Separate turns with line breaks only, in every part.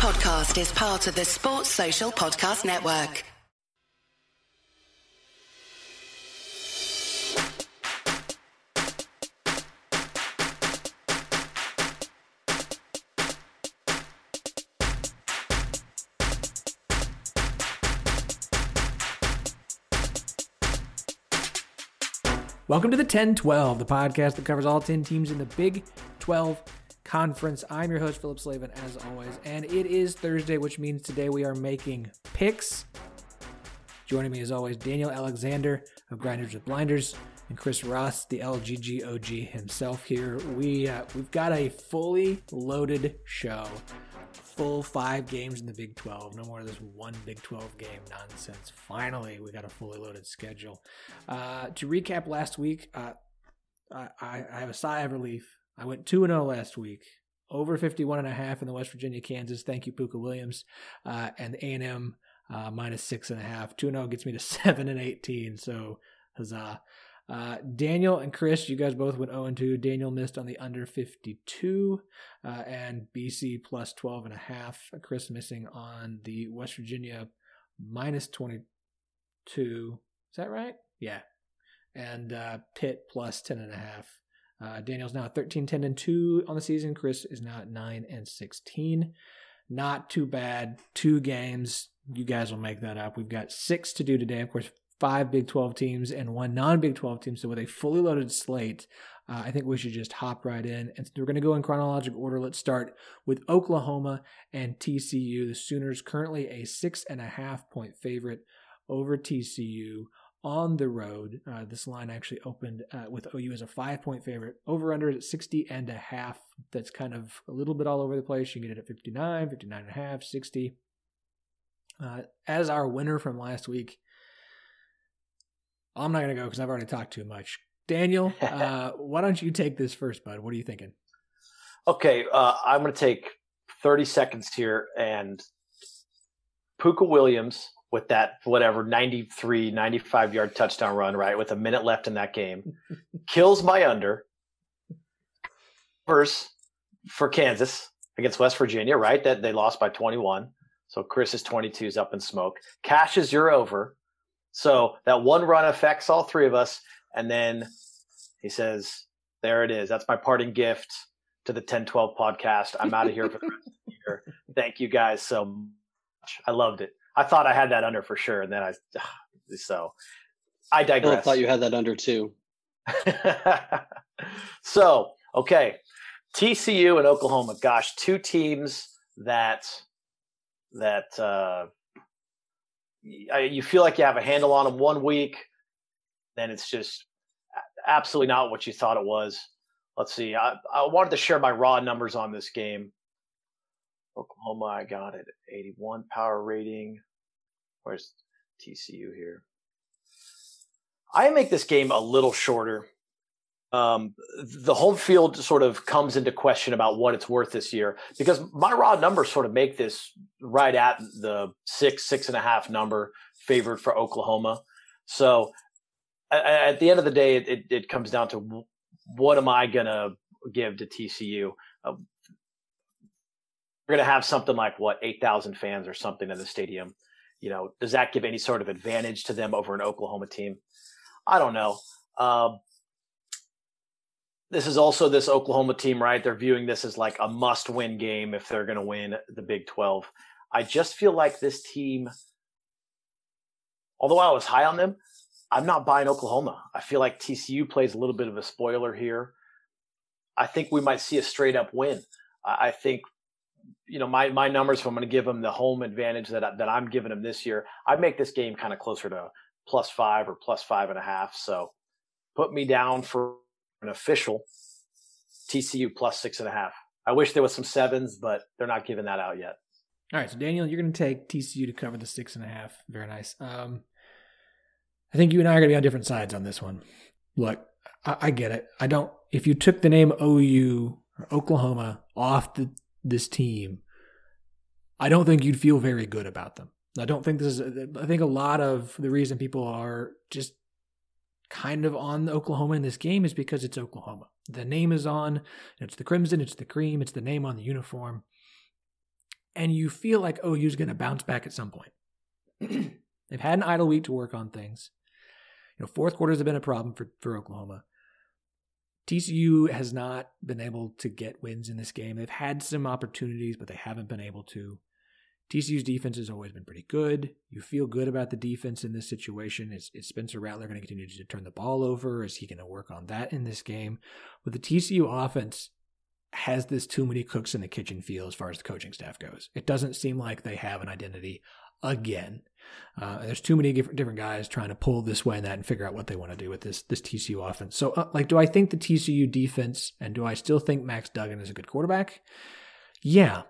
podcast is part of the Sports Social Podcast Network.
Welcome to the 10 12, the podcast that covers all 10 teams in the Big 12 Conference. I'm your host, Phillip Slavin, as always, and it is Thursday, which means today we are making picks. Joining me, as always, Daniel Alexander of Grinders with Blinders and Chris Ross, the LGGOG himself here. We, uh, we've got a fully loaded show full five games in the Big 12. No more of this one Big 12 game nonsense. Finally, we got a fully loaded schedule. Uh, to recap last week, uh, I, I have a sigh of relief. I went 2 0 last week. Over 51 and a half in the West Virginia, Kansas. Thank you, Pooka Williams. Uh, and A&M uh, minus six and a half. 2 0 gets me to 7 and 18. So, huzzah. Uh, Daniel and Chris, you guys both went 0 2. Daniel missed on the under 52, uh, and BC plus 12 and a half. Chris missing on the West Virginia minus 22. Is that right? Yeah. And uh, Pitt plus 10 and a half. Uh, Daniel's now 13, 10, and 2 on the season. Chris is now at 9 and 16. Not too bad. Two games. You guys will make that up. We've got six to do today. Of course, five Big 12 teams and one non Big 12 team. So, with a fully loaded slate, uh, I think we should just hop right in. And we're going to go in chronological order. Let's start with Oklahoma and TCU. The Sooners currently a six and a half point favorite over TCU on the road. Uh, this line actually opened uh, with OU as a five point favorite. Over under at 60 and a half. That's kind of a little bit all over the place. You can get it at 59, 59 and a half, 60. Uh, as our winner from last week, I'm not going to go because I've already talked too much. Daniel, uh, why don't you take this first, bud? What are you thinking?
Okay, uh, I'm going to take 30 seconds here and Pooka Williams with that whatever 93 95 yard touchdown run right with a minute left in that game kills my under first for Kansas against West Virginia right that they lost by 21 so Chris's 22 is up in smoke cashes your over so that one run affects all three of us. And then he says, There it is. That's my parting gift to the 1012 podcast. I'm out of here for the rest of the year. Thank you guys so much. I loved it. I thought I had that under for sure. And then I, so I digress.
I thought you had that under too.
so, okay. TCU and Oklahoma, gosh, two teams that, that, uh, you feel like you have a handle on them one week, then it's just absolutely not what you thought it was. Let's see. I, I wanted to share my raw numbers on this game. Oklahoma, I got it. 81 power rating. Where's TCU here? I make this game a little shorter um, the home field sort of comes into question about what it's worth this year because my raw numbers sort of make this right at the six, six and a half number favored for Oklahoma. So at the end of the day, it, it comes down to what am I going to give to TCU? Uh, we're going to have something like what, 8,000 fans or something in the stadium. You know, does that give any sort of advantage to them over an Oklahoma team? I don't know. Uh, this is also this Oklahoma team, right? They're viewing this as like a must win game if they're going to win the Big 12. I just feel like this team, although I was high on them, I'm not buying Oklahoma. I feel like TCU plays a little bit of a spoiler here. I think we might see a straight up win. I think, you know, my, my numbers, if I'm going to give them the home advantage that, I, that I'm giving them this year, I make this game kind of closer to plus five or plus five and a half. So put me down for an official TCU plus six and a half. I wish there was some sevens, but they're not giving that out yet.
All right, so Daniel, you're going to take TCU to cover the six and a half. Very nice. Um, I think you and I are going to be on different sides on this one. Look, I, I get it. I don't. If you took the name OU or Oklahoma off the, this team, I don't think you'd feel very good about them. I don't think this is. I think a lot of the reason people are just kind of on Oklahoma in this game is because it's Oklahoma. The name is on, it's the crimson, it's the cream, it's the name on the uniform. and you feel like OU's going to bounce back at some point. They've had an idle week to work on things. You know, fourth quarters have been a problem for, for Oklahoma. TCU has not been able to get wins in this game. They've had some opportunities, but they haven't been able to. TCU's defense has always been pretty good. You feel good about the defense in this situation. Is, is Spencer Rattler going to continue to turn the ball over? Is he going to work on that in this game? But the TCU offense has this too many cooks in the kitchen feel as far as the coaching staff goes. It doesn't seem like they have an identity again. Uh, there's too many different, guys trying to pull this way and that and figure out what they want to do with this this TCU offense. So, uh, like, do I think the TCU defense and do I still think Max Duggan is a good quarterback? Yeah,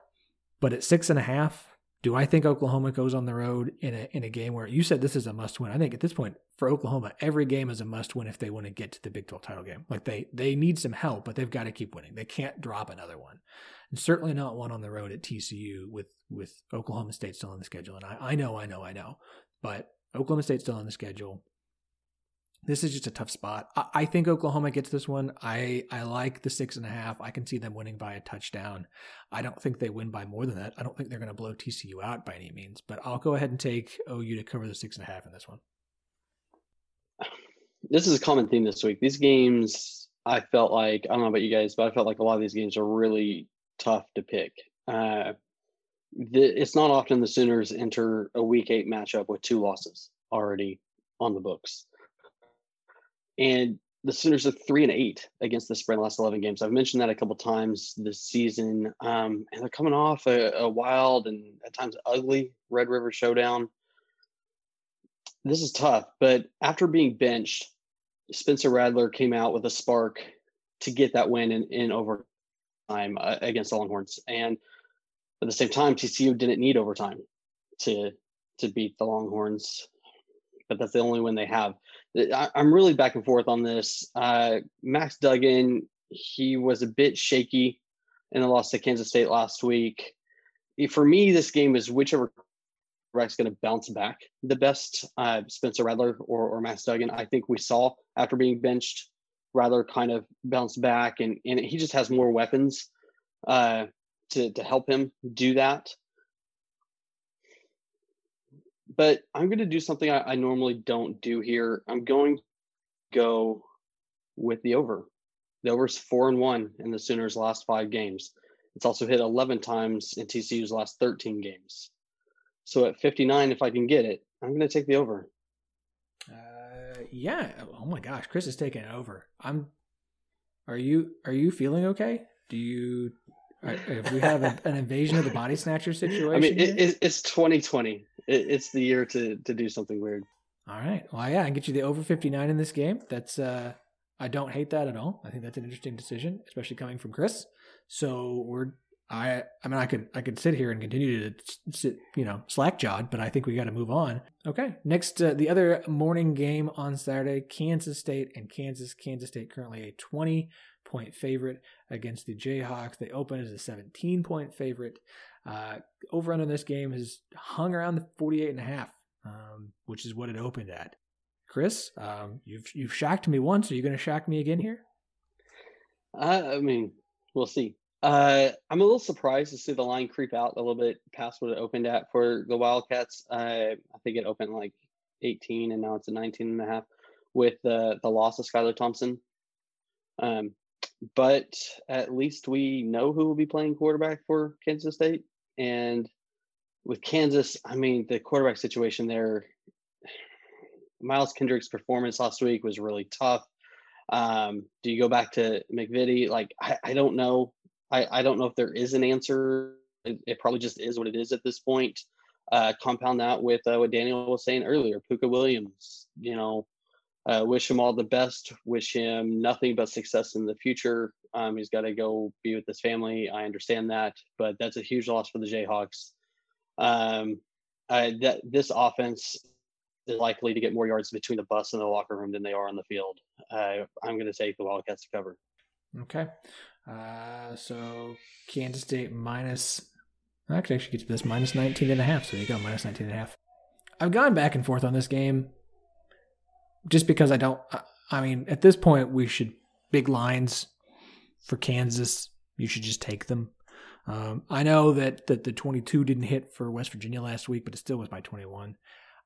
but at six and a half, do I think Oklahoma goes on the road in a in a game where you said this is a must win? I think at this point for Oklahoma, every game is a must win if they want to get to the Big 12 title game. Like they they need some help, but they've got to keep winning. They can't drop another one. And certainly not one on the road at TCU with with Oklahoma State still on the schedule. And I, I know, I know, I know. But Oklahoma State still on the schedule this is just a tough spot. I, I, think Oklahoma gets this one. I, I like the six and a half. I can see them winning by a touchdown. I don't think they win by more than that. I don't think they're going to blow TCU out by any means, but I'll go ahead and take OU to cover the six and a half in this one.
This is a common theme this week. These games, I felt like, I don't know about you guys, but I felt like a lot of these games are really tough to pick. Uh, the, it's not often the Sooners enter a week eight matchup with two losses already on the books and the Sooners are three and eight against the spread in the last 11 games. I've mentioned that a couple times this season. Um, and they're coming off a, a, wild and at times ugly Red River showdown. This is tough, but after being benched, Spencer Rattler came out with a spark to get that win in, in overtime uh, against the Longhorns. And at the same time, TCU didn't need overtime to to beat the Longhorns, but that's the only win they have. I, am really back and forth on this. Uh, Max Duggan, he was a bit shaky in the loss to Kansas State last week. For me, this game is whichever quarterback's going to bounce back the best, uh, Spencer Rattler or, or Max Duggan. I think we saw after being benched, Rattler kind of bounced back, and, and he just has more weapons uh, to, to help him do that but I'm going to do something I, I normally don't do here. I'm going to go with the over. The over's four and one in the Sooners' last five games. It's also hit 11 times in TCU's last 13 games. So at 59, if I can get it, I'm going to take the over.
Uh, yeah. Oh my gosh, Chris is taking it over. I'm. Are you Are you feeling okay? Do you? If we have a, an invasion of the body snatcher situation, I
mean, it, it's 2020 it, it's the year to to do something weird.
All right. Well, yeah, I can get you the over 59 in this game. That's uh I don't hate that at all. I think that's an interesting decision, especially coming from Chris. So we're I I mean I could I could sit here and continue to sit you know slack jawed, but I think we got to move on. Okay, next uh, the other morning game on Saturday, Kansas State and Kansas. Kansas State currently a 20 point favorite against the Jayhawks. They open as a 17 point favorite. Uh, over under this game has hung around the 48 and a half, um, which is what it opened at. Chris, um, you've you've shocked me once. Are you going to shock me again here?
Uh, I mean, we'll see. Uh, I'm a little surprised to see the line creep out a little bit past what it opened at for the Wildcats. Uh, I think it opened like 18 and now it's a 19 and a half with the the loss of Skylar Thompson. Um, but at least we know who will be playing quarterback for Kansas State. And with Kansas, I mean, the quarterback situation there, Miles Kendrick's performance last week was really tough. Um, do you go back to MacVittie? Like, I, I don't know. I, I don't know if there is an answer. It, it probably just is what it is at this point. Uh, compound that with uh, what Daniel was saying earlier, Pooka Williams. You know, uh, wish him all the best. Wish him nothing but success in the future. Um, he's got to go be with his family. I understand that, but that's a huge loss for the Jayhawks. Um, I, that, this offense is likely to get more yards between the bus and the locker room than they are on the field. Uh, I'm going to take the Wildcats to cover.
Okay. Uh, so Kansas State minus, I could actually get to this minus 19 and a half. So you go minus 19 and a half. I've gone back and forth on this game just because I don't, I mean, at this point, we should big lines for Kansas. You should just take them. Um, I know that, that the 22 didn't hit for West Virginia last week, but it still was by 21.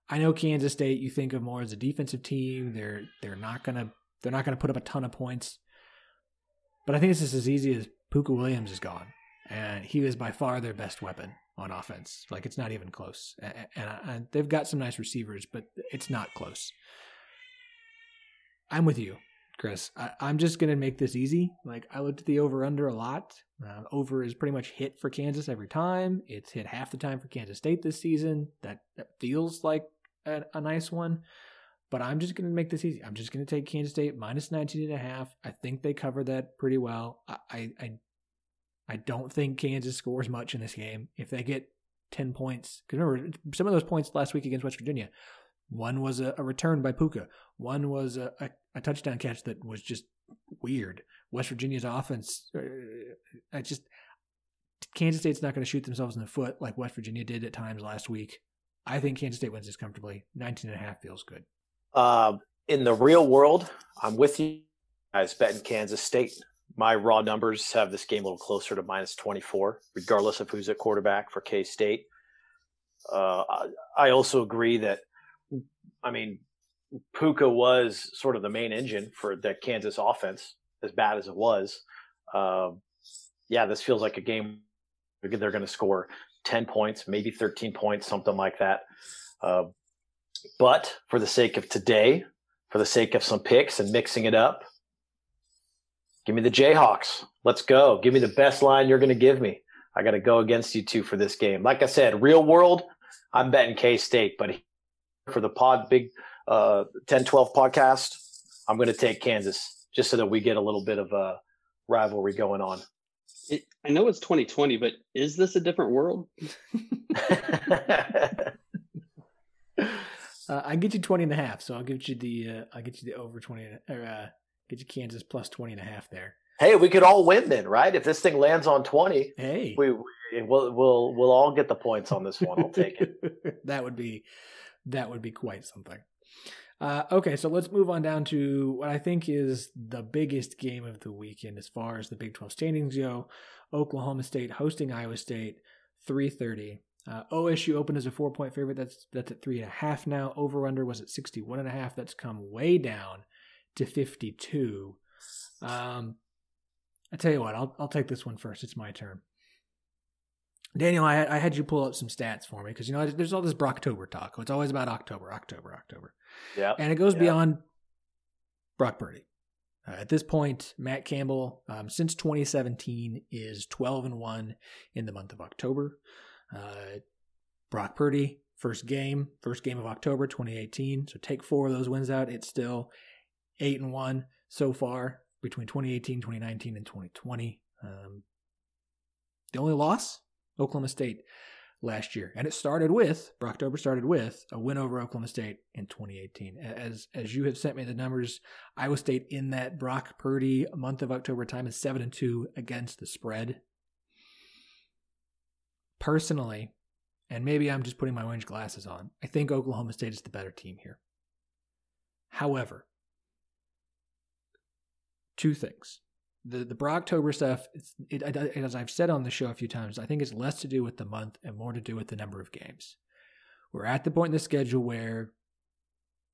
I know Kansas State you think of more as a defensive team. They're they're not gonna they're not gonna put up a ton of points. But I think it's just as easy as Pooka Williams is gone, and he was by far their best weapon on offense. Like it's not even close. And, and, and they've got some nice receivers, but it's not close. I'm with you, Chris. I, am just gonna make this easy. Like I looked at the over under a lot. Uh, over is pretty much hit for Kansas every time. It's hit half the time for Kansas State this season. That that feels like a, a nice one. But I'm just going to make this easy. I'm just going to take Kansas State minus 19 and a half. I think they cover that pretty well. I, I, I don't think Kansas scores much in this game. If they get 10 points, because remember, some of those points last week against West Virginia, one was a, a return by Pooka. one was a, a, a, touchdown catch that was just weird. West Virginia's offense, uh, I just, Kansas State's not going to shoot themselves in the foot like West Virginia did at times last week. I think Kansas State wins this comfortably. 19 and a half feels good.
Uh, in the real world, I'm with you I guys betting Kansas State. My raw numbers have this game a little closer to minus 24, regardless of who's at quarterback for K State. Uh, I also agree that, I mean, Pooka was sort of the main engine for the Kansas offense, as bad as it was. Uh, yeah, this feels like a game they're going to score 10 points, maybe 13 points, something like that. Uh, but for the sake of today, for the sake of some picks and mixing it up, give me the Jayhawks. Let's go. Give me the best line you're going to give me. I got to go against you two for this game. Like I said, real world, I'm betting K State, but for the pod big uh, 10 12 podcast, I'm going to take Kansas just so that we get a little bit of a rivalry going on.
It, I know it's 2020, but is this a different world?
Uh, I get you 20 and a half, so I'll give you the uh, I'll get you the over 20 or uh, get you Kansas plus 20 and a half there.
Hey, we could all win then, right? If this thing lands on 20,
hey,
we, we will we'll we'll all get the points on this one. I'll take it.
that would be that would be quite something. Uh, okay, so let's move on down to what I think is the biggest game of the weekend as far as the Big 12 standings go. Oklahoma State hosting Iowa State, 3:30. Uh, OSU opened as a four point favorite. That's that's at three and a half now. Over under was at 61 and a half. That's come way down to 52. Um, I tell you what, I'll I'll take this one first. It's my turn. Daniel, I, I had you pull up some stats for me because you know there's all this Brocktober talk. It's always about October, October, October.
Yeah,
and it goes beyond Brock Purdy. Uh, at this point, Matt Campbell, um, since 2017, is 12 and one in the month of October. Uh, Brock Purdy, first game, first game of October 2018. So take four of those wins out. It's still eight and one so far between 2018, 2019, and 2020. Um, the only loss, Oklahoma State last year, and it started with Brocktober started with a win over Oklahoma State in 2018. As as you have sent me the numbers, Iowa State in that Brock Purdy month of October time is seven and two against the spread personally, and maybe I'm just putting my orange glasses on, I think Oklahoma State is the better team here. However, two things. The the Brocktober stuff, it, it, as I've said on the show a few times, I think it's less to do with the month and more to do with the number of games. We're at the point in the schedule where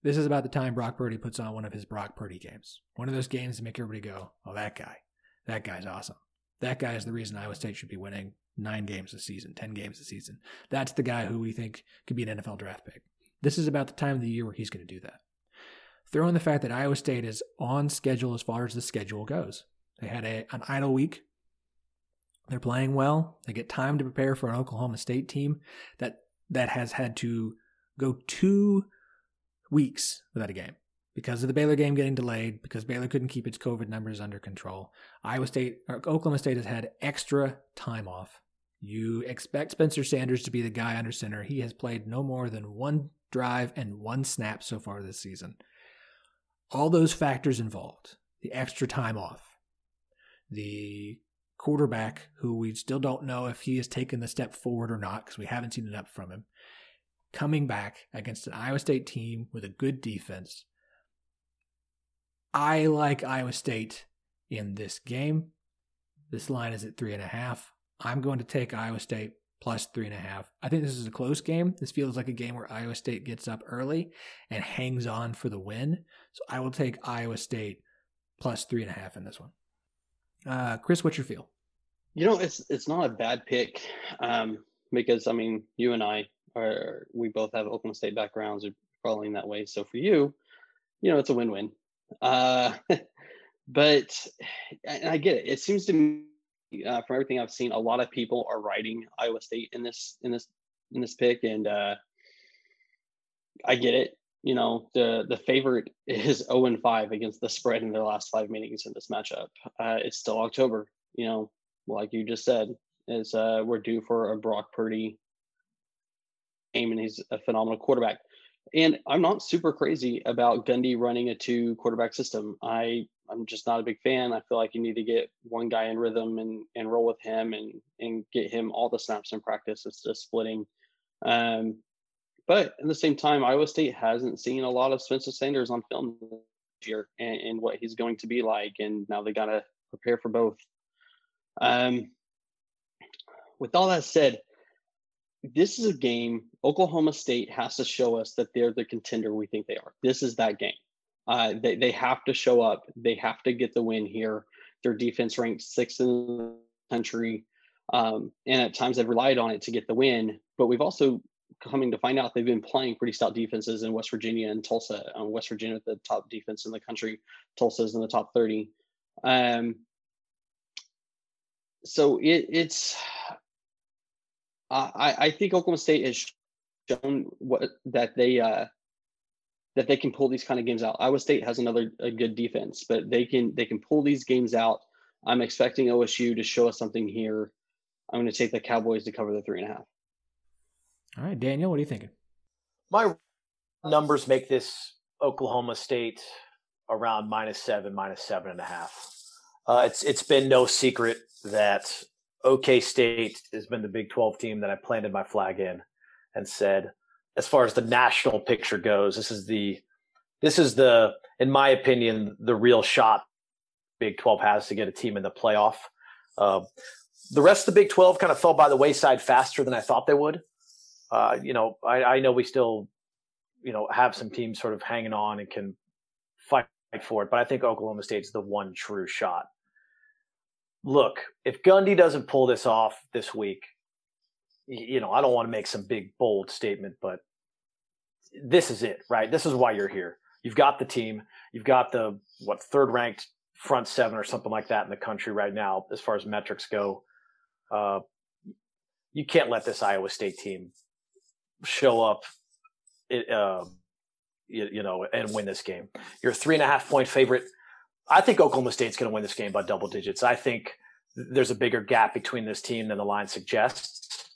this is about the time Brock Purdy puts on one of his Brock Purdy games. One of those games to make everybody go, oh, that guy. That guy's awesome. That guy is the reason Iowa State should be winning nine games a season, 10 games a season. That's the guy who we think could be an NFL draft pick. This is about the time of the year where he's going to do that. Throw in the fact that Iowa State is on schedule as far as the schedule goes. They had a, an idle week. They're playing well. They get time to prepare for an Oklahoma State team that that has had to go two weeks without a game because of the Baylor game getting delayed, because Baylor couldn't keep its COVID numbers under control. Iowa State or Oklahoma State has had extra time off. You expect Spencer Sanders to be the guy under center. He has played no more than one drive and one snap so far this season. All those factors involved the extra time off, the quarterback, who we still don't know if he has taken the step forward or not because we haven't seen up from him, coming back against an Iowa State team with a good defense I like Iowa State in this game. This line is at three and a half. I'm going to take Iowa State plus three and a half. I think this is a close game. This feels like a game where Iowa State gets up early and hangs on for the win. So I will take Iowa State plus three and a half in this one. Uh, Chris, what's your feel?
You know, it's it's not a bad pick um, because I mean, you and I are we both have Oklahoma State backgrounds, are following that way. So for you, you know, it's a win-win. Uh, but I get it. It seems to me uh, from everything I've seen, a lot of people are riding Iowa State in this in this in this pick, and uh, I get it. You know, the the favorite is 0 and 5 against the spread in their last five meetings in this matchup. Uh, it's still October. You know, like you just said, is uh, we're due for a Brock Purdy game, and he's a phenomenal quarterback. And I'm not super crazy about Gundy running a two quarterback system. I I'm just not a big fan. I feel like you need to get one guy in rhythm and and roll with him and and get him all the snaps in practice instead of splitting. Um, but in the same time, Iowa State hasn't seen a lot of Spencer Sanders on film this year and, and what he's going to be like, and now they got to prepare for both. Um, with all that said, this is a game Oklahoma State has to show us that they're the contender we think they are. This is that game. Uh, they, they have to show up. They have to get the win here. Their defense ranked sixth in the country. Um, and at times they've relied on it to get the win. But we've also coming to find out they've been playing pretty stout defenses in West Virginia and Tulsa. Um, West Virginia, the top defense in the country. Tulsa's in the top 30. Um, so it, it's, I, I think Oklahoma State has shown what that they uh, that they can pull these kind of games out. Iowa State has another a good defense, but they can they can pull these games out. I'm expecting OSU to show us something here. I'm going to take the Cowboys to cover the three and a half.
All right, Daniel, what are you thinking?
My numbers make this Oklahoma State around minus seven, minus seven and a half. Uh, it's it's been no secret that OK State has been the Big 12 team that I planted my flag in and said as far as the national picture goes. This is the this is the in my opinion the real shot Big 12 has to get a team in the playoff. Uh, the rest of the Big 12 kind of fell by the wayside faster than I thought they would. Uh, you know, I, I, know we still, you know, have some teams sort of hanging on and can fight for it, but I think Oklahoma State's the one true shot. Look, if Gundy doesn't pull this off this week, you know, I don't want to make some big bold statement, but this is it, right? This is why you're here. You've got the team. You've got the what third ranked front seven or something like that in the country right now, as far as metrics go. Uh, you can't let this Iowa State team show up, it, uh, you, you, know, and win this game. You're a three and a half point favorite. I think Oklahoma State's going to win this game by double digits. I think there's a bigger gap between this team than the line suggests.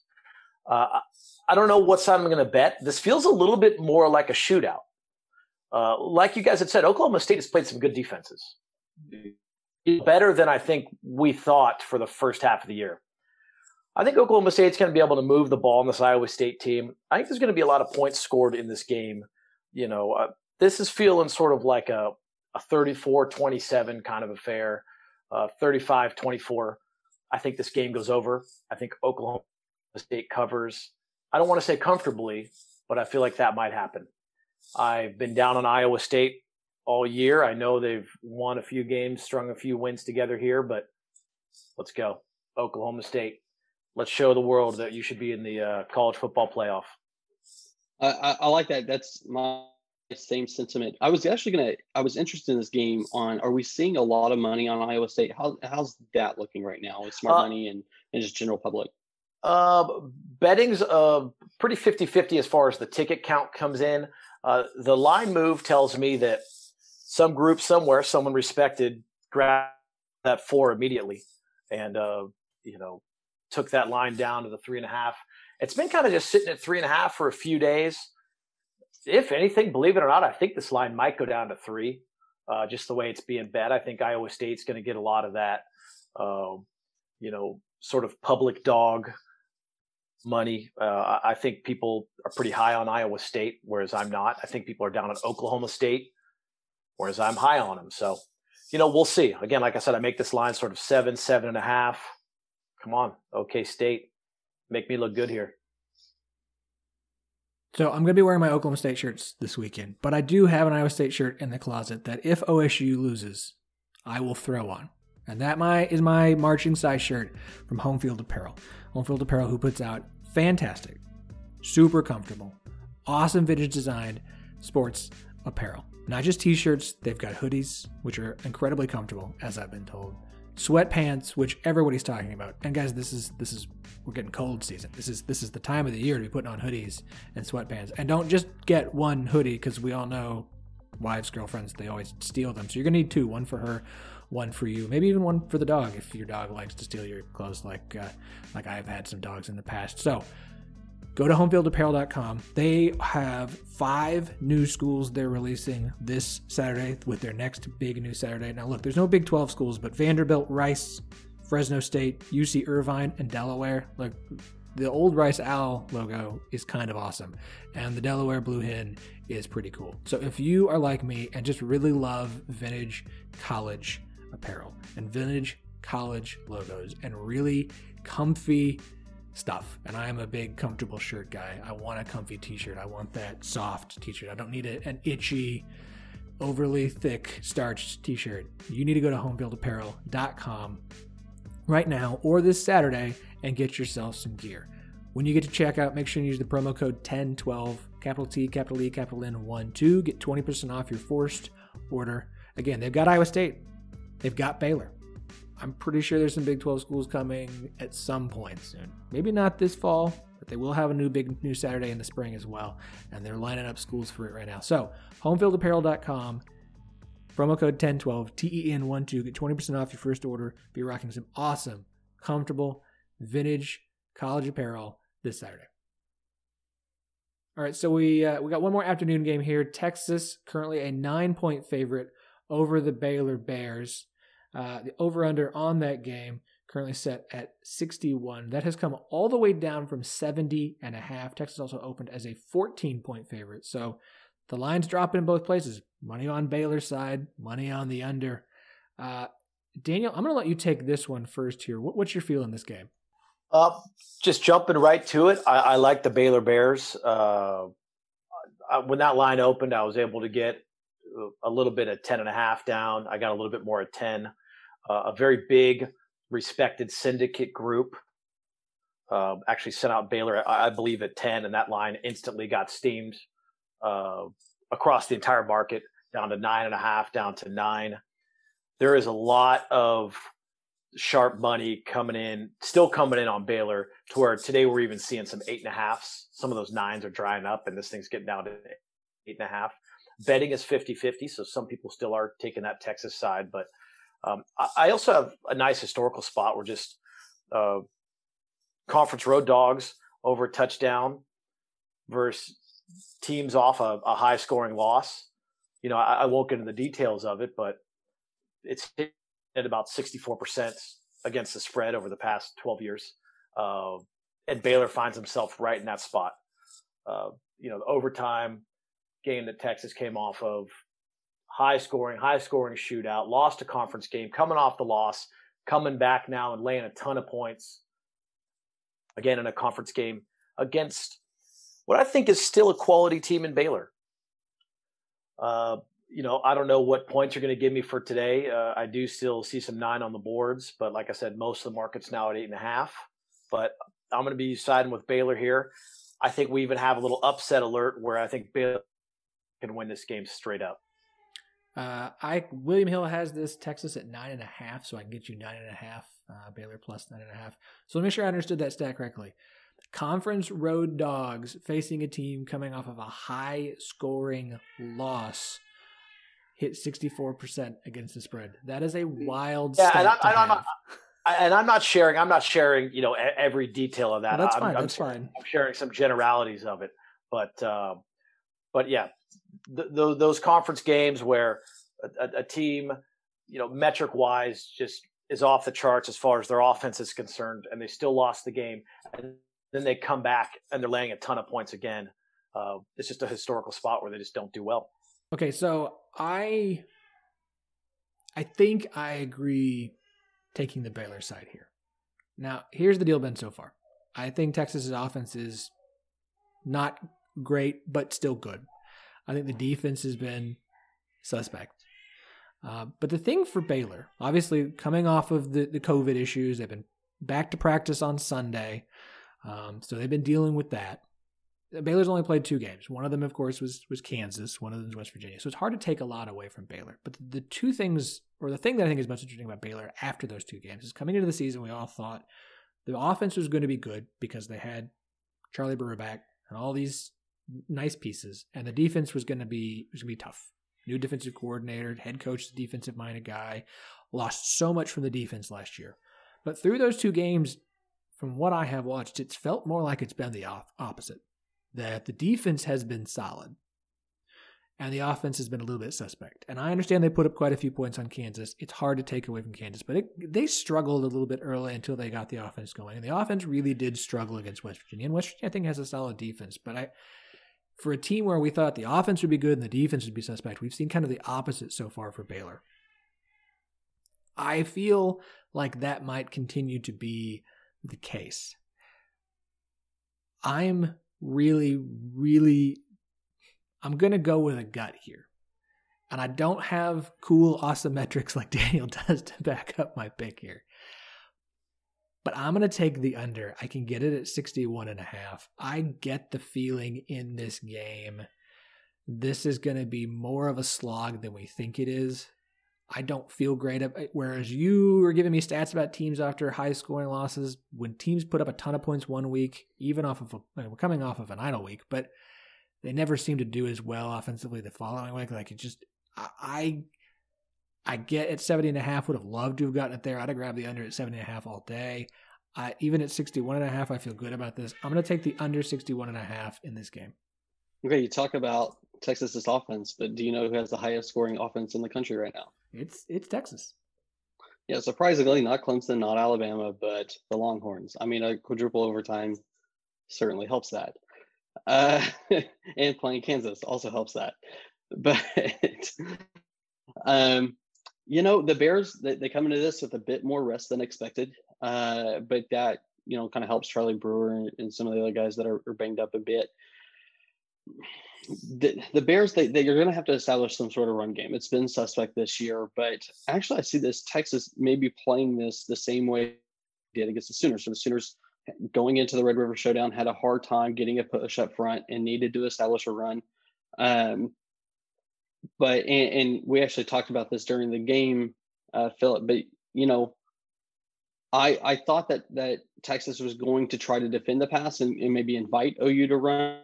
Uh, I don't know what side I'm going to bet. This feels a little bit more like a shootout. Uh, like you guys had said, Oklahoma State has played some good defenses, better than I think we thought for the first half of the year. I think Oklahoma State's going to be able to move the ball on this Iowa State team. I think there's going to be a lot of points scored in this game. You know, uh, this is feeling sort of like a, a 34-27 kind of affair, uh, 35-24. I think this game goes over. I think Oklahoma State covers. I don't want to say comfortably, but I feel like that might happen. I've been down on Iowa State all year. I know they've won a few games, strung a few wins together here, but let's go. Oklahoma State. Let's show the world that you should be in the uh, college football playoff.
I, I, I like that. That's my same sentiment. I was actually gonna. I was interested in this game. On are we seeing a lot of money on Iowa State? How how's that looking right now with smart uh, money and, and just general public?
Uh, betting's uh, pretty 50 50 as far as the ticket count comes in. Uh, the line move tells me that some group somewhere, someone respected, grabbed that four immediately and, uh, you know, took that line down to the three and a half. It's been kind of just sitting at three and a half for a few days. If anything, believe it or not, I think this line might go down to three, uh, just the way it's being bet. I think Iowa State's going to get a lot of that, uh, you know, sort of public dog money. Uh, I think people are pretty high on Iowa State, whereas I'm not. I think people are down on Oklahoma State, whereas I'm high on them. So, you know, we'll see. Again, like I said, I make this line sort of seven, seven and a half, Come on, OK State, make me look good here.
So I'm going to be wearing my Oklahoma State shirts this weekend, but I do have an Iowa State shirt in the closet that if OSU loses, I will throw on. And that my is my marching size shirt from Homefield Apparel. Homefield Apparel who puts out fantastic, super comfortable, awesome vintage designed sports apparel. Not just t-shirts, they've got hoodies which are incredibly comfortable as I've been told sweatpants, which everybody's talking about. And guys, this is this is we're getting cold season. This is this is the time of the year to be putting on hoodies and sweatpants. And don't just get one hoodie because we all know wives, girlfriends, they always steal them. So you're gonna need two, one for her, one for you, maybe even one for the dog if your dog likes to steal your clothes, like uh, like I've had some dogs in the past. So go to homefieldapparel.com. They have five new schools they're releasing this Saturday with their next big new Saturday. Now, look, there's no Big 12 schools, but Vanderbilt, Rice, Fresno State, UC Irvine, and Delaware. Like the old Rice Owl logo is kind of awesome, and the Delaware Blue Hen is pretty cool. So if you are like me and just really love vintage college apparel and vintage college logos and really comfy stuff. And I am a big comfortable shirt guy. I want a comfy t-shirt. I want that soft t-shirt. I don't need a, an itchy, overly thick starched t-shirt. You need to go to homefieldapparel.com right now or this Saturday and get yourself some gear. When you get to checkout, make sure you use the promo code 1012, capital T, capital E, capital N, 1, 2. Get 20% off your first order. Again, they've got Iowa State, they've got Baylor, I'm pretty sure there's some Big 12 schools coming at some point soon. Maybe not this fall, but they will have a new big new Saturday in the spring as well. And they're lining up schools for it right now. So, homefieldapparel.com, promo code 1012, TEN12, get 20% off your first order. Be rocking some awesome, comfortable, vintage college apparel this Saturday. All right, so we uh, we got one more afternoon game here. Texas currently a nine point favorite over the Baylor Bears. Uh, the over under on that game currently set at 61. That has come all the way down from 70 and a half. Texas also opened as a 14 point favorite. So the line's dropping in both places. Money on Baylor's side, money on the under. Uh, Daniel, I'm going to let you take this one first here. What, what's your feel in this game?
Uh, just jumping right to it. I, I like the Baylor Bears. Uh, I, when that line opened, I was able to get a little bit at 10 and a half down. I got a little bit more at 10 uh, a very big, respected syndicate group. Uh, actually sent out Baylor, I, I, believe, at 10, and that line instantly got steamed uh, across the entire market down to nine and a half, down to nine. There is a lot of sharp money coming in, still coming in on Baylor to where today we're even seeing some eight and a halfs. Some of those nines are drying up, and this thing's getting down to eight and a half. Betting is 50 50, so some people still are taking that Texas side, but um, I, also have a nice historical spot where just uh, conference road dogs over touchdown versus teams off a, a high scoring loss. You know, I, I, won't get into the details of it, but it's hit at about 64% against the spread over the past 12 years. Uh, and Baylor finds himself right in that spot. Uh, you know, the overtime game that Texas came off of high scoring, high scoring shootout, lost a conference game, coming off the loss, coming back now and laying a ton of points again in a conference game against what I think is still a quality team in Baylor. Uh, you know, I don't know what points you're going to give me for today. Uh, I do still see some nine on the boards, but like I said, most of the market's now at eight and a half. But I'm going to be siding with Baylor here. I think we even have a little upset alert where I think Baylor can win this game straight up.
Uh, I William Hill has this Texas at nine and a half, so I can get you nine and a half. Uh, Baylor plus nine and a half. So let me make sure I understood that stat correctly. Conference road dogs facing a team coming off of a high scoring loss hit 64% against the spread. That is a wild yeah, and, I, am not,
and I'm not sharing. I'm not sharing. You know every detail of that.
Well, that's
I'm,
fine.
I'm,
that's fine.
I'm sharing some generalities of it, but uh, but yeah, th- th- those conference games where a, a, team, you know, metric wise, just is off the charts as far as their offense is concerned, and they still lost the game, and then they come back and they're laying a ton of points again. Uh, it's just a historical spot where they just don't do well.
Okay, so I, I think I agree taking the Baylor side here. Now, here's the deal been so far. I think Texas's offense is not great, but still good. I think the defense has been suspect. Uh, but the thing for Baylor, obviously coming off of the, the COVID issues, they've been back to practice on Sunday. Um, so they've been dealing with that. Baylor's only played two games. One of them, of course, was was Kansas. One of them was West Virginia. So it's hard to take a lot away from Baylor. But the, the two things, or the thing that I think is most interesting about Baylor after those two games, is coming into the season, we all thought the offense was going to be good because they had Charlie Brewer back and all these nice pieces, and the defense was going to be was going to be tough. New defensive coordinator, head coach, defensive minded guy, lost so much from the defense last year. But through those two games, from what I have watched, it's felt more like it's been the opposite. That the defense has been solid and the offense has been a little bit suspect. And I understand they put up quite a few points on Kansas. It's hard to take away from Kansas, but it, they struggled a little bit early until they got the offense going. And the offense really did struggle against West Virginia. And West Virginia, I think, has a solid defense. But I, for a team where we thought the offense would be good and the defense would be suspect, we've seen kind of the opposite so far for Baylor. I feel like that might continue to be the case. I'm really, really, I'm going to go with a gut here. And I don't have cool awesome metrics like Daniel does to back up my pick here. But I'm going to take the under. I can get it at 61 and a half. I get the feeling in this game this is going to be more of a slog than we think it is. I don't feel great. Whereas you were giving me stats about teams after high scoring losses, when teams put up a ton of points one week, even off of a, we're coming off of an idle week, but they never seem to do as well offensively the following week. Like it just, I, I get at 70 and a half, would have loved to have gotten it there. I'd have grabbed the under at 70 and a half all day. I, even at 61 and a half, I feel good about this. I'm going to take the under 61 and a half in this game.
Okay, you talk about Texas's offense, but do you know who has the highest scoring offense in the country right now?
It's it's Texas.
Yeah, surprisingly, not Clemson, not Alabama, but the Longhorns. I mean, a quadruple overtime certainly helps that, uh, and playing Kansas also helps that. But um, you know, the Bears they, they come into this with a bit more rest than expected, uh, but that you know kind of helps Charlie Brewer and, and some of the other guys that are, are banged up a bit the, the Bears, they, they are going to have to establish some sort of run game. It's been suspect this year, but actually, I see this Texas maybe playing this the same way did against the Sooners. So the Sooners going into the Red River Showdown had a hard time getting a push up front and needed to establish a run. Um, but and, and we actually talked about this during the game, uh, Phillip. But you know, I I thought that that Texas was going to try to defend the pass and, and maybe invite OU to run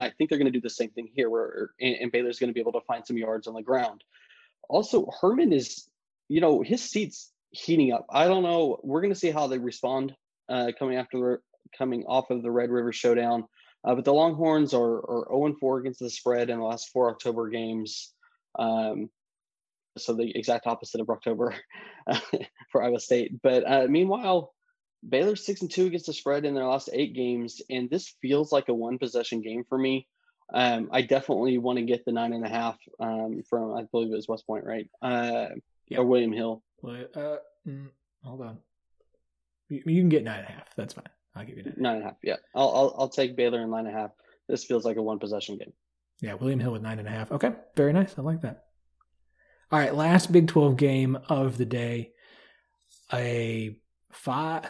I think they're going to do the same thing here, where and, and Baylor's going to be able to find some yards on the ground. Also, Herman is, you know, his seat's heating up. I don't know. We're going to see how they respond uh, coming after coming off of the Red River Showdown. Uh, but the Longhorns are, are 0 4 against the spread in the last four October games. Um, so the exact opposite of October for Iowa State. But uh, meanwhile, Baylor's six and two against the spread in their last eight games, and this feels like a one possession game for me. Um, I definitely want to get the nine and a half um, from I believe it was West Point, right? Uh, Or William Hill.
Uh, mm, hold on. You, you, can get nine and a half. That's fine. I'll give you nine.
Nine and a half. Yeah, I'll I'll, I'll take Baylor in nine and a half. This feels like a one possession game.
Yeah, William Hill with nine and a half. Okay, very nice. I like that. All right, last Big Twelve game of the day. A five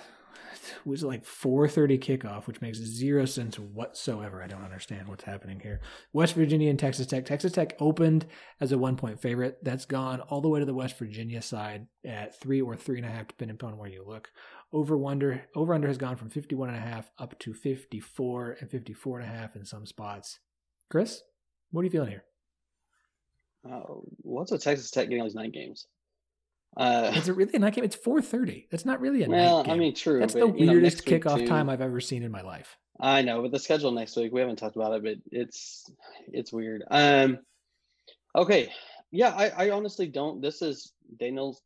was like 4:30 kickoff, which makes zero sense whatsoever. I don't understand what's happening here. West Virginia and Texas Tech. Texas Tech opened as a one point favorite. That's gone all the way to the West Virginia side at three or three and a half, depending upon where you look. Over wonder over under has gone from 51 and a half up to 54 and 54 and a half in some spots. Chris, what are you feeling here?
Uh, what's with Texas Tech getting all these night games?
Uh, Is it really a night game? It's four thirty. That's not really a well, night game.
I mean, true.
That's but, the weirdest know, kickoff time I've ever seen in my life.
I know, but the schedule next week we haven't talked about it, but it's it's weird. Um, okay, yeah, I, I honestly don't. This is Daniel's.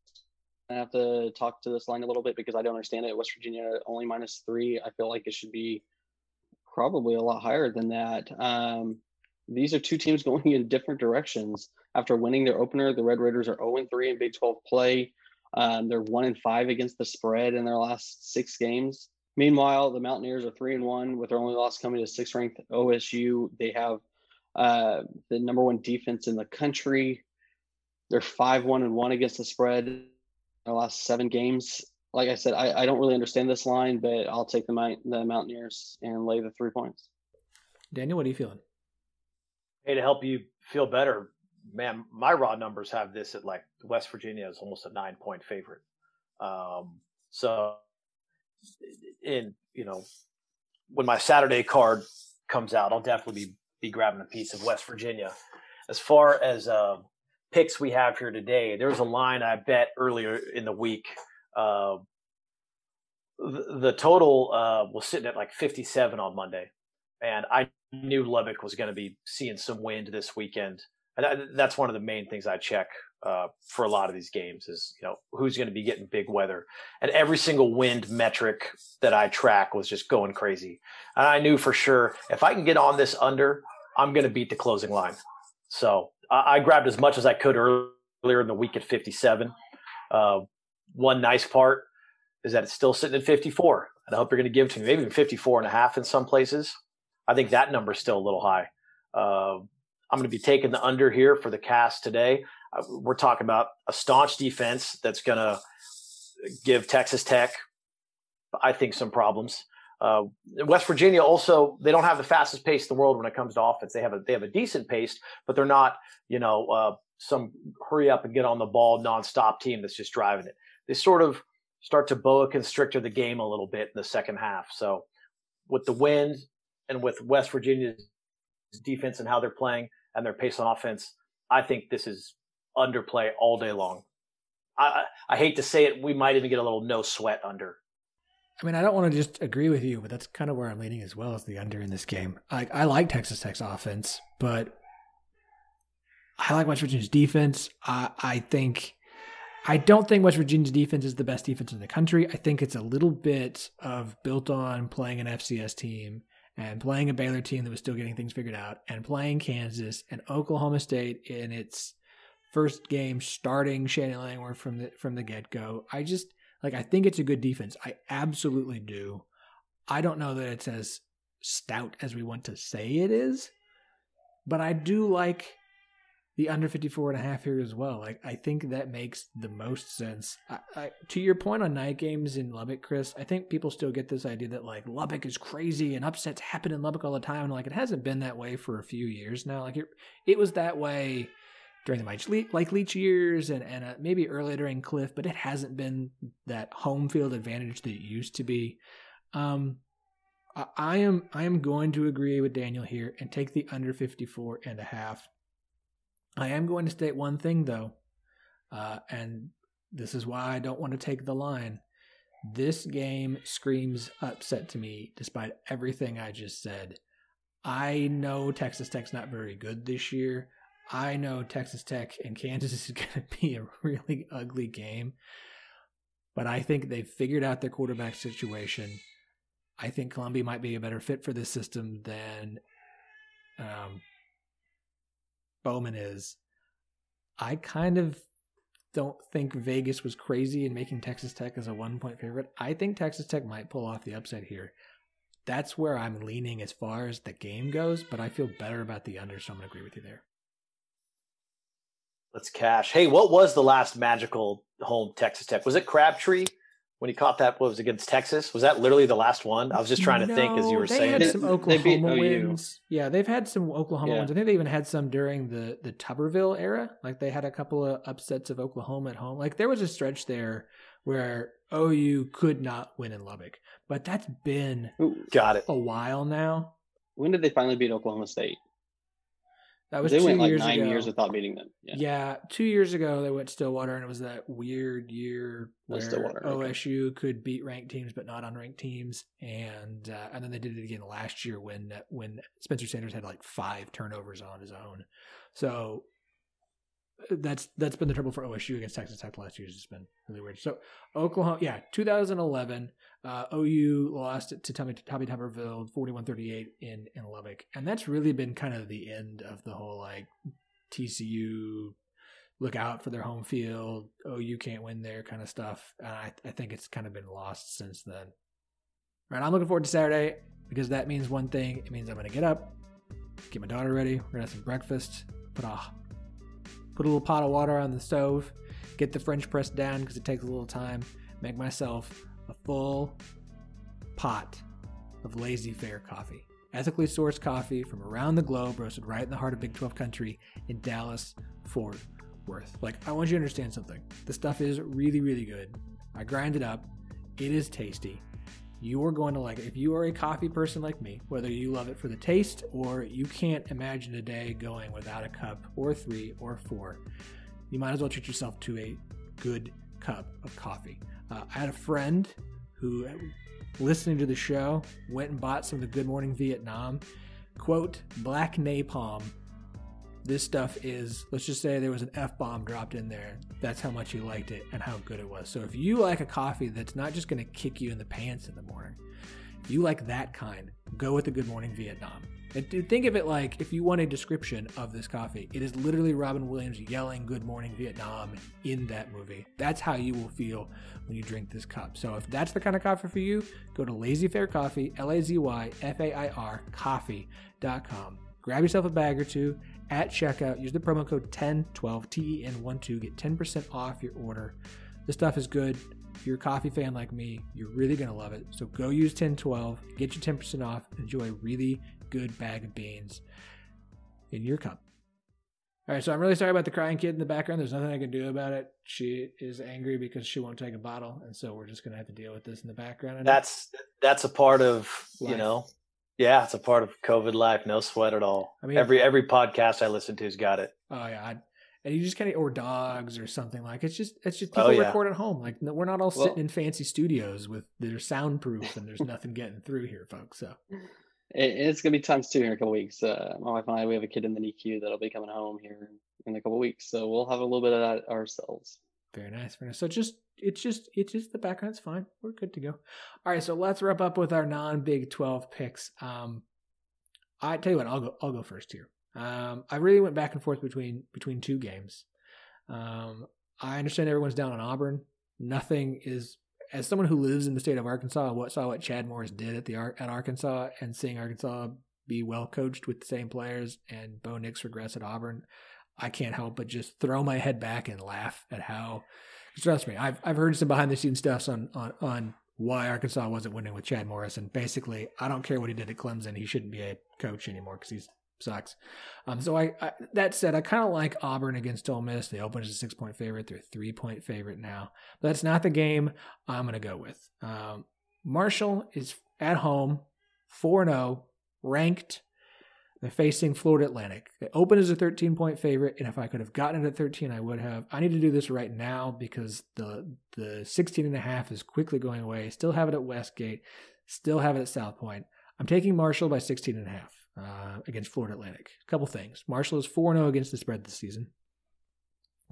I have to talk to this line a little bit because I don't understand it. West Virginia only minus three. I feel like it should be probably a lot higher than that. Um, these are two teams going in different directions. After winning their opener, the Red Raiders are 0 3 in Big 12 play. Um, they're one and five against the spread in their last six games. Meanwhile, the Mountaineers are three and one with their only loss coming to sixth ranked OSU. They have uh, the number one defense in the country. They're five one and one against the spread in their last seven games. Like I said, I, I don't really understand this line, but I'll take the the Mountaineers and lay the three points.
Daniel, what are you feeling?
Hey, to help you feel better, man, my raw numbers have this at like West Virginia is almost a nine point favorite. Um, so in you know when my Saturday card comes out, I'll definitely be be grabbing a piece of West Virginia. As far as uh, picks we have here today, there was a line I bet earlier in the week. Uh, the, the total uh, was sitting at like 57 on Monday, and I knew Lubbock was going to be seeing some wind this weekend. And that's one of the main things I check uh, for a lot of these games is you know who's going to be getting big weather. And every single wind metric that i track was just going crazy. And i knew for sure if i can get on this under i'm going to beat the closing line. So I, I, grabbed as much as i could earlier in the week at 57 uh, one nice part is that it's still sitting at 54 and i hope you're going to give to me. Maybe even 54 and a half in some places i think that number is still a little high uh, I'm going to be taking the under here for the cast today. Uh, we're talking about a staunch defense that's going to give Texas Tech, I think, some problems. Uh, West Virginia also they don't have the fastest pace in the world when it comes to offense. They have a they have a decent pace, but they're not you know uh, some hurry up and get on the ball nonstop team that's just driving it. They sort of start to boa constrictor the game a little bit in the second half. So with the wind and with West Virginia's defense and how they're playing and their pace on offense, I think this is underplay all day long. I, I hate to say it, we might even get a little no sweat under.
I mean, I don't want to just agree with you, but that's kind of where I'm leaning as well as the under in this game. I, I like Texas Tech's offense, but I like West Virginia's defense. I, I think I don't think West Virginia's defense is the best defense in the country. I think it's a little bit of built on playing an FCS team and playing a Baylor team that was still getting things figured out and playing Kansas and Oklahoma State in its first game starting Shane Illingworth from the from the get go. I just like I think it's a good defense. I absolutely do. I don't know that it's as stout as we want to say it is, but I do like the under 54 and a half here as well. Like I think that makes the most sense. I, I, to your point on night games in Lubbock, Chris, I think people still get this idea that like Lubbock is crazy and upsets happen in Lubbock all the time. And like it hasn't been that way for a few years now. Like it, it was that way during the Mike, Le- Mike Leach years and, and uh, maybe earlier during Cliff, but it hasn't been that home field advantage that it used to be. Um, I, I am I am going to agree with Daniel here and take the under 54 and a half. I am going to state one thing though, uh, and this is why I don't want to take the line. This game screams upset to me, despite everything I just said. I know Texas Tech's not very good this year. I know Texas Tech and Kansas is going to be a really ugly game, but I think they've figured out their quarterback situation. I think Colombi might be a better fit for this system than um, Bowman is. I kind of don't think Vegas was crazy in making Texas Tech as a one point favorite. I think Texas Tech might pull off the upset here. That's where I'm leaning as far as the game goes, but I feel better about the under, so I'm going to agree with you there.
Let's cash. Hey, what was the last magical home Texas Tech? Was it Crabtree when he caught that? What was against Texas? Was that literally the last one? I was just trying to no, think as you were
they
saying.
Had some Oklahoma wins. Yeah, they've had some Oklahoma yeah. wins. I think they even had some during the the Tuberville era. Like they had a couple of upsets of Oklahoma at home. Like there was a stretch there where OU could not win in Lubbock, but that's been
got it
a while now.
When did they finally beat Oklahoma State?
That was
they
went
like nine
ago.
years without beating them.
Yeah. yeah. two years ago they went Stillwater, and it was that weird year where OSU okay. could beat ranked teams but not unranked teams, and uh, and then they did it again last year when when Spencer Sanders had like five turnovers on his own. So that's that's been the trouble for OSU against Texas Tech last year. It's been really weird. So Oklahoma, yeah, 2011, uh, OU lost to Tommy Tommy Tuberville 41-38 in in Lubbock, and that's really been kind of the end of the whole like TCU look out for their home field. You can't win there, kind of stuff. And I, I think it's kind of been lost since then. All right, I'm looking forward to Saturday because that means one thing. It means I'm going to get up, get my daughter ready. We're going to have some breakfast. Put a put a little pot of water on the stove. Get the French press down because it takes a little time. Make myself a full pot of Lazy Fair coffee. Ethically sourced coffee from around the globe, roasted right in the heart of Big 12 country in Dallas, Fort Worth. Like, I want you to understand something. The stuff is really, really good. I grind it up, it is tasty. You are going to like it. If you are a coffee person like me, whether you love it for the taste or you can't imagine a day going without a cup or three or four, you might as well treat yourself to a good cup of coffee. Uh, I had a friend who, listening to the show, went and bought some of the Good Morning Vietnam. Quote, black napalm. This stuff is, let's just say there was an F bomb dropped in there. That's how much he liked it and how good it was. So if you like a coffee that's not just going to kick you in the pants in the morning, if you like that kind, go with the Good Morning Vietnam. And think of it like if you want a description of this coffee, it is literally Robin Williams yelling "Good Morning Vietnam" in that movie. That's how you will feel when you drink this cup. So if that's the kind of coffee for you, go to Lazy Fair Coffee, L-A-Z-Y-F-A-I-R, coffee.com. Grab yourself a bag or two at checkout. Use the promo code 1012 TEN12. Get 10% off your order. This stuff is good. If you're a coffee fan like me, you're really going to love it. So go use 1012, get your 10% off, enjoy really good bag of beans in your cup. All right, so I'm really sorry about the crying kid in the background. There's nothing I can do about it. She is angry because she won't take a bottle, and so we're just gonna have to deal with this in the background.
That's that's a part of life. you know, yeah, it's a part of COVID life. No sweat at all. I mean, every every podcast I listen to's got it.
Oh yeah, I, and you just kind of or dogs or something like it's just it's just oh, people oh, yeah. record at home. Like we're not all well, sitting in fancy studios with they're soundproof and there's nothing getting through here, folks. So
it's gonna be times two here in a couple weeks. Uh, my wife and I, we have a kid in the NICU that'll be coming home here in a couple weeks, so we'll have a little bit of that ourselves.
Very nice, very nice. So just it's just it's just the background's fine. We're good to go. All right, so let's wrap up with our non-Big Twelve picks. Um, I tell you what, I'll go. I'll go first here. Um, I really went back and forth between between two games. Um, I understand everyone's down on Auburn. Nothing is as someone who lives in the state of Arkansas, what saw what Chad Morris did at the at Arkansas and seeing Arkansas be well coached with the same players and Bo Nix regress at Auburn, I can't help but just throw my head back and laugh at how. Trust me, I've I've heard some behind the scenes stuff on on on why Arkansas wasn't winning with Chad Morris, and basically, I don't care what he did at Clemson, he shouldn't be a coach anymore because he's sucks. Um, so I, I, that said, I kind of like Auburn against Ole Miss. They opened as a six point favorite. They're three point favorite now. But that's not the game I'm going to go with. Um, Marshall is at home, four zero, ranked. They're facing Florida Atlantic. They opened as a 13 point favorite, and if I could have gotten it at 13, I would have. I need to do this right now because the the 16 and a half is quickly going away. Still have it at Westgate. Still have it at South Point. I'm taking Marshall by 16 and a half uh, against Florida Atlantic. A couple things. Marshall is 4 0 against the spread this season.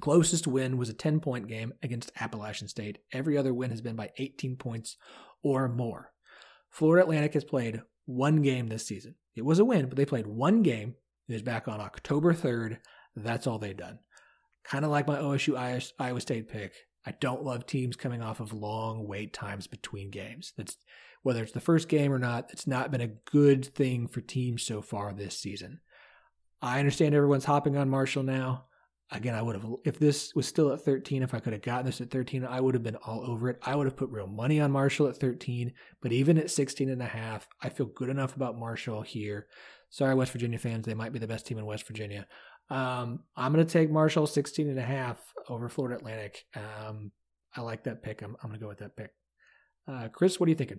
Closest win was a 10 point game against Appalachian State. Every other win has been by 18 points or more. Florida Atlantic has played one game this season. It was a win, but they played one game. It was back on October 3rd. That's all they've done. Kind of like my OSU Iowa State pick. I don't love teams coming off of long wait times between games. That's whether it's the first game or not, it's not been a good thing for teams so far this season. I understand everyone's hopping on Marshall now. Again, I would have, if this was still at 13, if I could have gotten this at 13, I would have been all over it. I would have put real money on Marshall at 13, but even at 16 and a half, I feel good enough about Marshall here. Sorry, West Virginia fans, they might be the best team in West Virginia. Um, I'm going to take Marshall 16 and a half over Florida Atlantic. Um, I like that pick. I'm, I'm going to go with that pick. Uh, Chris, what are you thinking?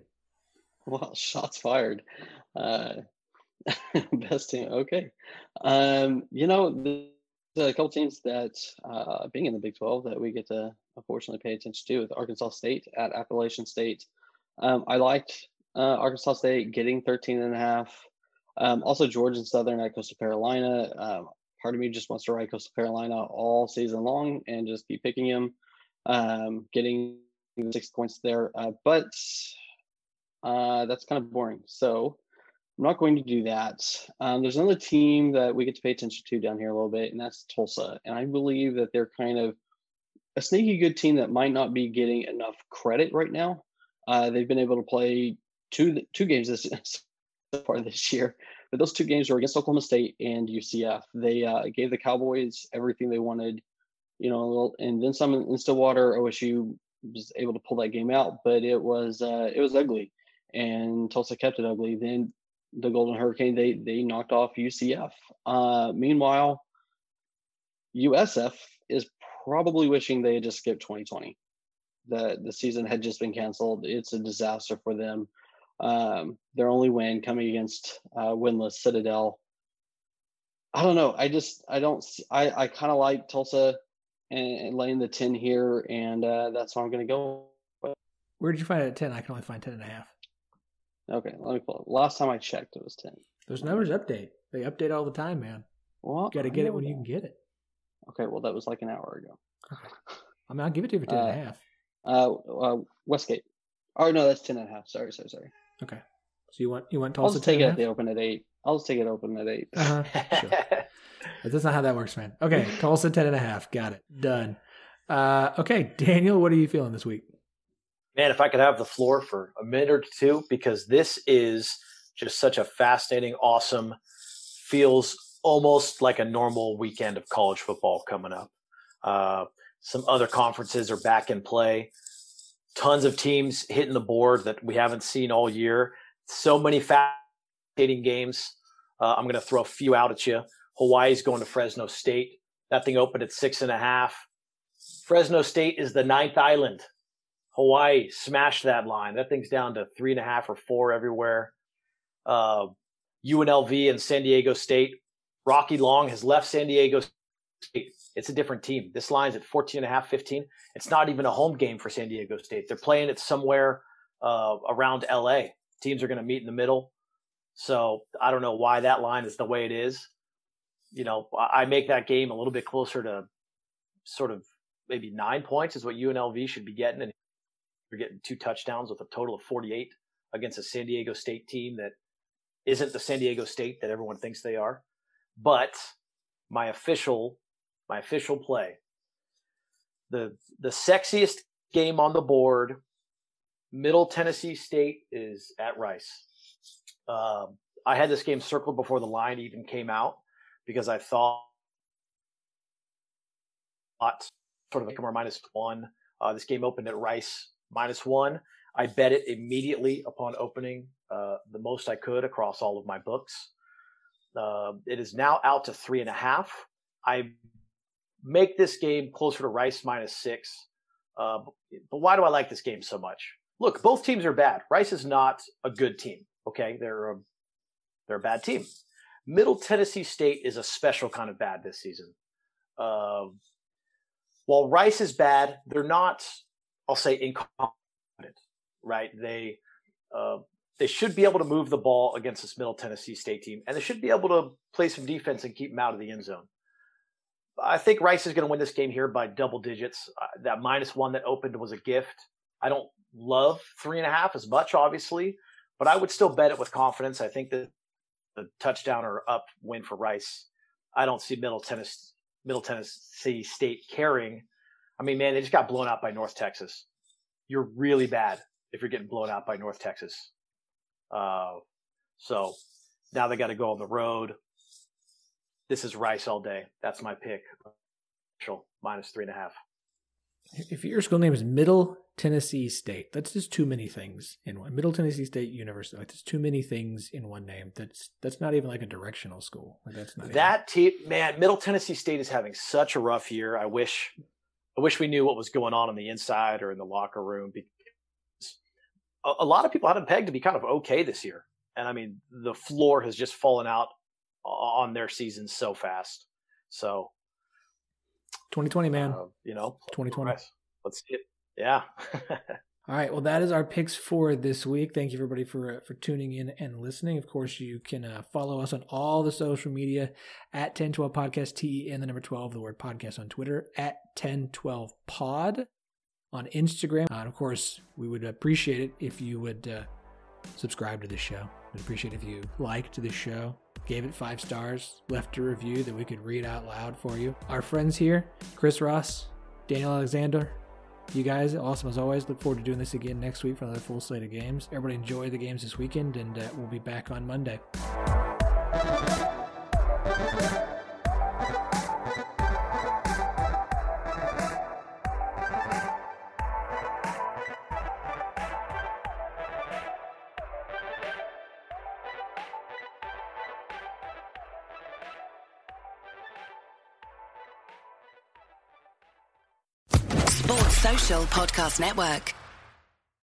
Well, shots fired. Uh, best team. Okay. Um, you know, there's a couple teams that, uh, being in the Big 12, that we get to unfortunately pay attention to with Arkansas State at Appalachian State. Um, I liked uh, Arkansas State getting 13 and a half. Um, also, Georgia and Southern at Coastal Carolina. Um, part of me just wants to ride Coastal Carolina all season long and just keep picking him, um, getting six points there. Uh, but uh, that's kind of boring. So I'm not going to do that. Um, there's another team that we get to pay attention to down here a little bit, and that's Tulsa. And I believe that they're kind of a sneaky good team that might not be getting enough credit right now. Uh, they've been able to play two two games this so far this year, but those two games were against Oklahoma State and UCF. They uh, gave the Cowboys everything they wanted, you know, and then some in Stillwater. OSU was able to pull that game out, but it was uh, it was ugly, and Tulsa kept it ugly. Then the Golden Hurricane they they knocked off UCF. Uh, meanwhile, USF is probably wishing they had just skipped 2020. The the season had just been canceled. It's a disaster for them. Um, their only win coming against uh, winless Citadel. I don't know. I just I don't. I I kind of like Tulsa and, and, laying the ten here, and uh, that's where I'm going to go.
Where did you find it at ten? I can only find ten and a half.
Okay, let me pull it. Last time I checked, it was ten.
Those numbers update. They update all the time, man. Well, got to get it when that. you can get it.
Okay, well that was like an hour ago.
Okay. I mean, I'll give it to you for ten uh, and a half.
Uh, uh, Westgate. Oh no, that's ten and a half. Sorry, sorry, sorry.
Okay. So you want you want Tulsa?
I'll just take it at the open at eight. I'll just take it open at 8 uh-huh.
Sure. That's not how that works, man. Okay, Tulsa ten and a half. Got it. Done. Uh, okay, Daniel, what are you feeling this week?
Man, if I could have the floor for a minute or two, because this is just such a fascinating, awesome, feels almost like a normal weekend of college football coming up. Uh, some other conferences are back in play tons of teams hitting the board that we haven't seen all year. So many fascinating games. Uh, I'm going to throw a few out at you. Hawaii's going to Fresno State. That thing opened at six and a half. Fresno State is the ninth island. Hawaii smashed that line. That thing's down to three and a half or four everywhere. Uh, UNLV and San Diego State. Rocky Long has left San Diego State it's a different team. This line's at 14 and a half, 15. It's not even a home game for San Diego State. They're playing it somewhere uh, around LA. Teams are going to meet in the middle. So I don't know why that line is the way it is. You know, I make that game a little bit closer to sort of maybe nine points is what UNLV should be getting. And you're getting two touchdowns with a total of 48 against a San Diego State team that isn't the San Diego State that everyone thinks they are. But my official my official play. The the sexiest game on the board, Middle Tennessee State is at Rice. Um, I had this game circled before the line even came out because I thought sort of like more minus one. Uh, this game opened at Rice minus one. I bet it immediately upon opening uh, the most I could across all of my books. Uh, it is now out to three and a half. I make this game closer to Rice minus six. Uh, but why do I like this game so much? Look, both teams are bad. Rice is not a good team. Okay, they're a, they're a bad team. Middle Tennessee State is a special kind of bad this season. Uh, while Rice is bad, they're not. I'll say incompetent. Right? They uh, they should be able to move the ball against this Middle Tennessee State team, and they should be able to play some defense and keep them out of the end zone. I think Rice is going to win this game here by double digits. Uh, that minus one that opened was a gift. I don't love three and a half as much, obviously, but I would still bet it with confidence. I think that the touchdown or up win for Rice. I don't see Middle Tennessee, Middle Tennessee State caring. I mean, man, they just got blown out by North Texas. You're really bad if you're getting blown out by North Texas. Uh, so now they got to go on the road this is Rice all day. That's my pick. Minus three and a half.
If your school name is Middle Tennessee State, that's just too many things in one. Middle Tennessee State University. Like, there's too many things in one name. That's that's not even like a directional school. Like, that's not
that team. Man, Middle Tennessee State is having such a rough year. I wish, I wish we knew what was going on on the inside or in the locker room. Because a, a lot of people had them pegged to be kind of okay this year, and I mean the floor has just fallen out on their season so fast. So
2020, man.
Uh, you know,
2020.
Let's see it. Yeah.
All right. Well, that is our picks for this week. Thank you, everybody, for uh, for tuning in and listening. Of course, you can uh, follow us on all the social media at 1012 Podcast, T and the number 12, the word podcast on Twitter, at 1012 Pod on Instagram. Uh, and of course, we would appreciate it if you would uh, subscribe to the show I'd appreciate if you liked the show, gave it five stars, left a review that we could read out loud for you. Our friends here, Chris Ross, Daniel Alexander, you guys, awesome as always. Look forward to doing this again next week for another full slate of games. Everybody enjoy the games this weekend, and uh, we'll be back on Monday.
Podcast Network.